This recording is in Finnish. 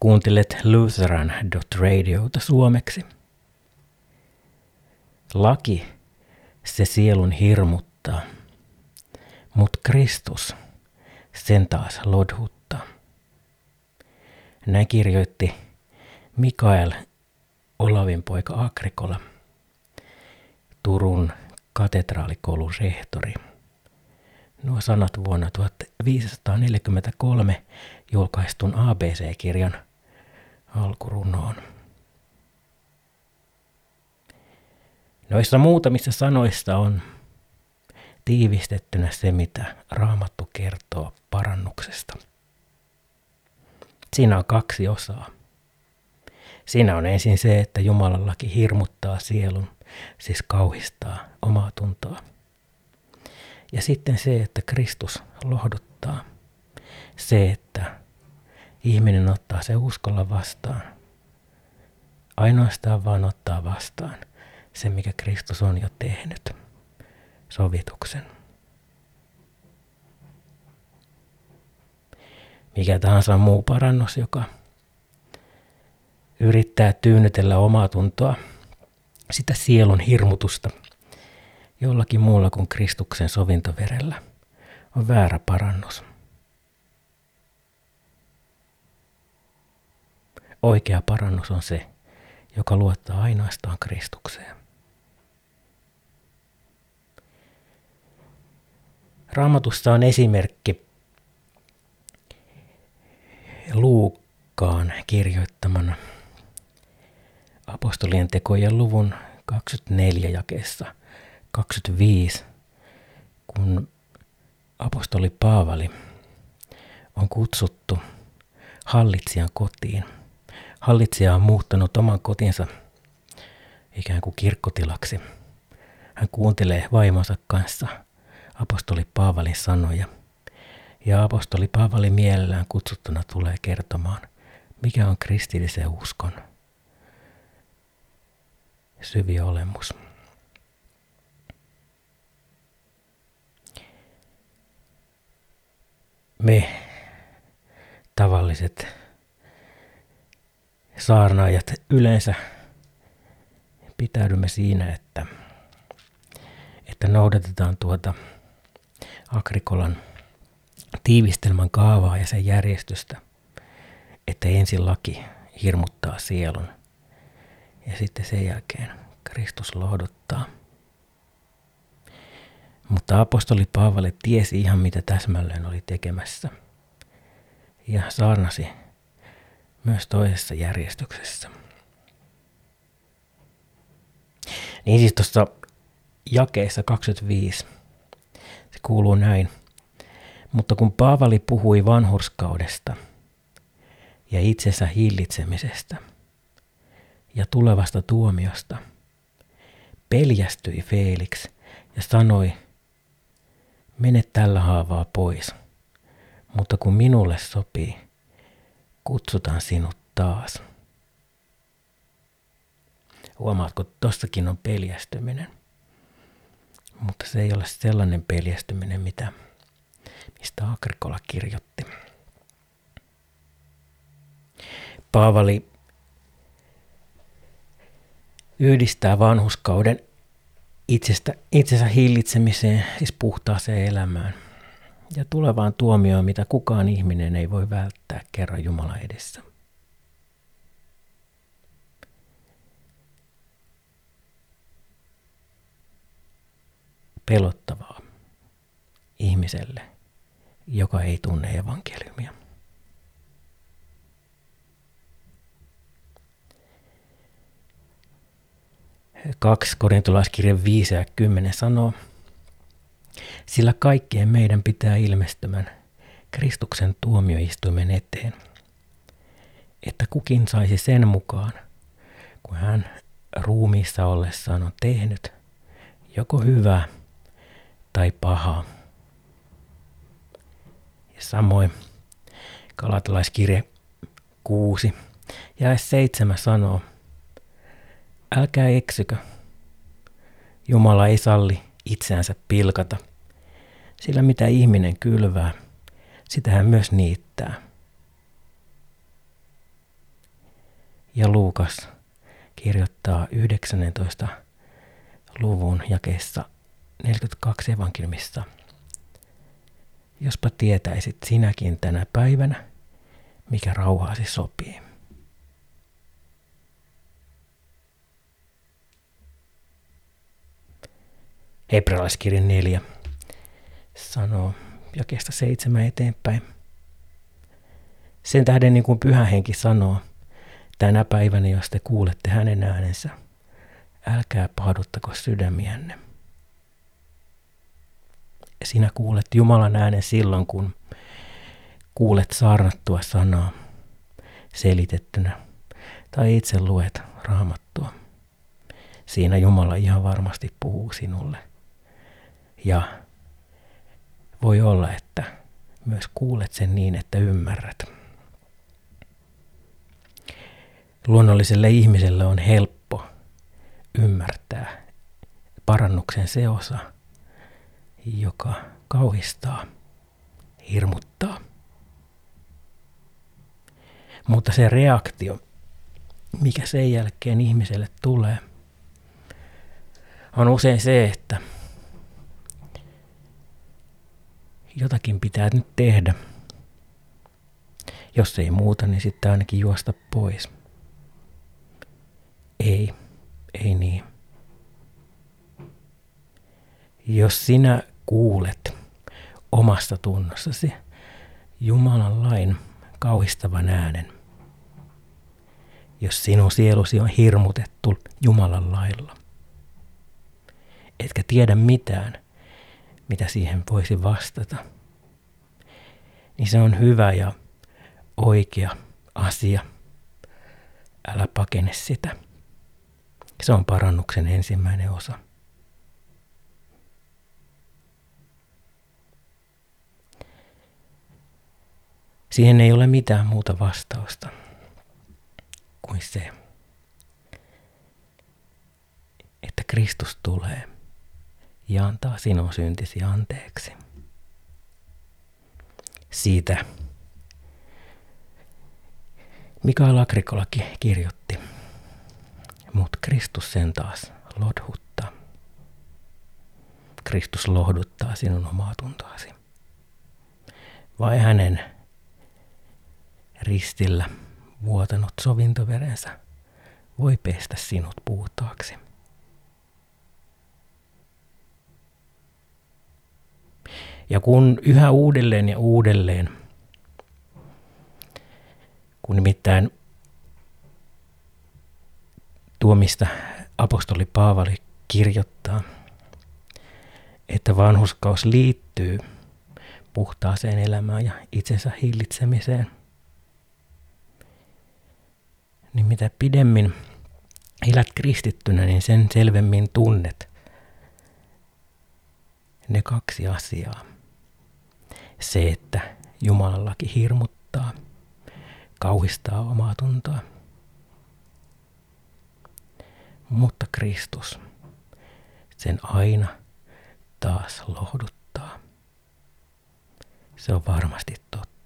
Kuuntelet Lutheran.radiota suomeksi. Laki, se sielun hirmuttaa, mut Kristus sen taas lodhuttaa. Näin kirjoitti Mikael Olavin poika Agrikola, Turun katedraalikoulun rehtori. Nuo sanat vuonna 1543 julkaistun ABC-kirjan alkurunoon. Noissa muutamissa sanoissa on tiivistettynä se, mitä Raamattu kertoo parannuksesta. Siinä on kaksi osaa. Siinä on ensin se, että Jumalan laki hirmuttaa sielun, siis kauhistaa omaa tuntoa. Ja sitten se, että Kristus lohduttaa. Se, että ihminen ottaa se uskolla vastaan. Ainoastaan vaan ottaa vastaan se, mikä Kristus on jo tehnyt. Sovituksen. Mikä tahansa muu parannus, joka yrittää tyynnytellä omaa tuntoa, sitä sielun hirmutusta jollakin muulla kuin Kristuksen sovintoverellä, on väärä parannus. Oikea parannus on se, joka luottaa ainoastaan Kristukseen. Raamatussa on esimerkki Luukkaan kirjoittamana apostolien tekojen luvun 24 jakeessa 25, kun apostoli Paavali on kutsuttu hallitsijan kotiin. Hallitsija on muuttanut oman kotinsa ikään kuin kirkkotilaksi. Hän kuuntelee vaimonsa kanssa apostoli Paavalin sanoja. Ja apostoli Paavali mielellään kutsuttuna tulee kertomaan, mikä on kristillisen uskon syvi olemus. Me tavalliset saarnaajat yleensä pitäydymme siinä, että, että noudatetaan tuota Agrikolan tiivistelmän kaavaa ja sen järjestystä, että ensin laki hirmuttaa sielun ja sitten sen jälkeen Kristus lohduttaa. Mutta apostoli Paavali tiesi ihan mitä täsmälleen oli tekemässä ja saarnasi myös toisessa järjestyksessä. Niin siis tuossa jakeessa 25 se kuuluu näin. Mutta kun Paavali puhui vanhurskaudesta ja itsensä hillitsemisestä ja tulevasta tuomiosta, peljästyi Felix ja sanoi, mene tällä haavaa pois, mutta kun minulle sopii, kutsutaan sinut taas. Huomaatko, tossakin on peljästyminen. Mutta se ei ole sellainen peljästyminen, mitä, mistä Agrikola kirjoitti. Paavali yhdistää vanhuskauden itsestä, itsensä hillitsemiseen, siis puhtaaseen elämään ja tulevaan tuomioon, mitä kukaan ihminen ei voi välttää kerran Jumala edessä. Pelottavaa ihmiselle, joka ei tunne evankeliumia. Kaksi korintolaiskirjan 5 ja 10 sanoo, sillä kaikkien meidän pitää ilmestymän Kristuksen tuomioistuimen eteen, että kukin saisi sen mukaan, kun hän ruumiissa ollessaan on tehnyt joko hyvää tai pahaa. Ja samoin Kalatalaiskirje 6 ja 7 sanoo, älkää eksykö. Jumala ei salli itseänsä pilkata, sillä mitä ihminen kylvää, sitä hän myös niittää. Ja Luukas kirjoittaa 19. luvun jakeessa 42 evankeliumissa. Jospa tietäisit sinäkin tänä päivänä, mikä rauhaasi sopii. Hebrealaiskirjan 4 sanoo jakeesta seitsemän eteenpäin. Sen tähden niin kuin pyhä henki sanoo, tänä päivänä jos te kuulette hänen äänensä, älkää pahduttako sydämiänne. Sinä kuulet Jumalan äänen silloin, kun kuulet saarnattua sanaa selitettynä tai itse luet raamattua. Siinä Jumala ihan varmasti puhuu sinulle. Ja voi olla, että myös kuulet sen niin, että ymmärrät. Luonnolliselle ihmiselle on helppo ymmärtää parannuksen se osa, joka kauhistaa, hirmuttaa. Mutta se reaktio, mikä sen jälkeen ihmiselle tulee, on usein se, että jotakin pitää nyt tehdä. Jos ei muuta, niin sitten ainakin juosta pois. Ei, ei niin. Jos sinä kuulet omasta tunnossasi Jumalan lain kauhistavan äänen, jos sinun sielusi on hirmutettu Jumalan lailla, etkä tiedä mitään – mitä siihen voisi vastata, niin se on hyvä ja oikea asia. Älä pakene sitä. Se on parannuksen ensimmäinen osa. Siihen ei ole mitään muuta vastausta kuin se, että Kristus tulee – ja antaa sinun syntisi anteeksi. Siitä Mikael Agrikola kirjoitti, mutta Kristus sen taas lohuttaa. Kristus lohduttaa sinun omaa tuntoasi. Vai hänen ristillä vuotanut sovintoverensä voi pestä sinut puhtaaksi. Ja kun yhä uudelleen ja uudelleen, kun nimittäin tuomista apostoli Paavali kirjoittaa, että vanhuskaus liittyy puhtaaseen elämään ja itsensä hillitsemiseen, niin mitä pidemmin elät kristittynä, niin sen selvemmin tunnet ne kaksi asiaa se, että Jumalan laki hirmuttaa, kauhistaa omaa tuntoa. Mutta Kristus sen aina taas lohduttaa. Se on varmasti totta.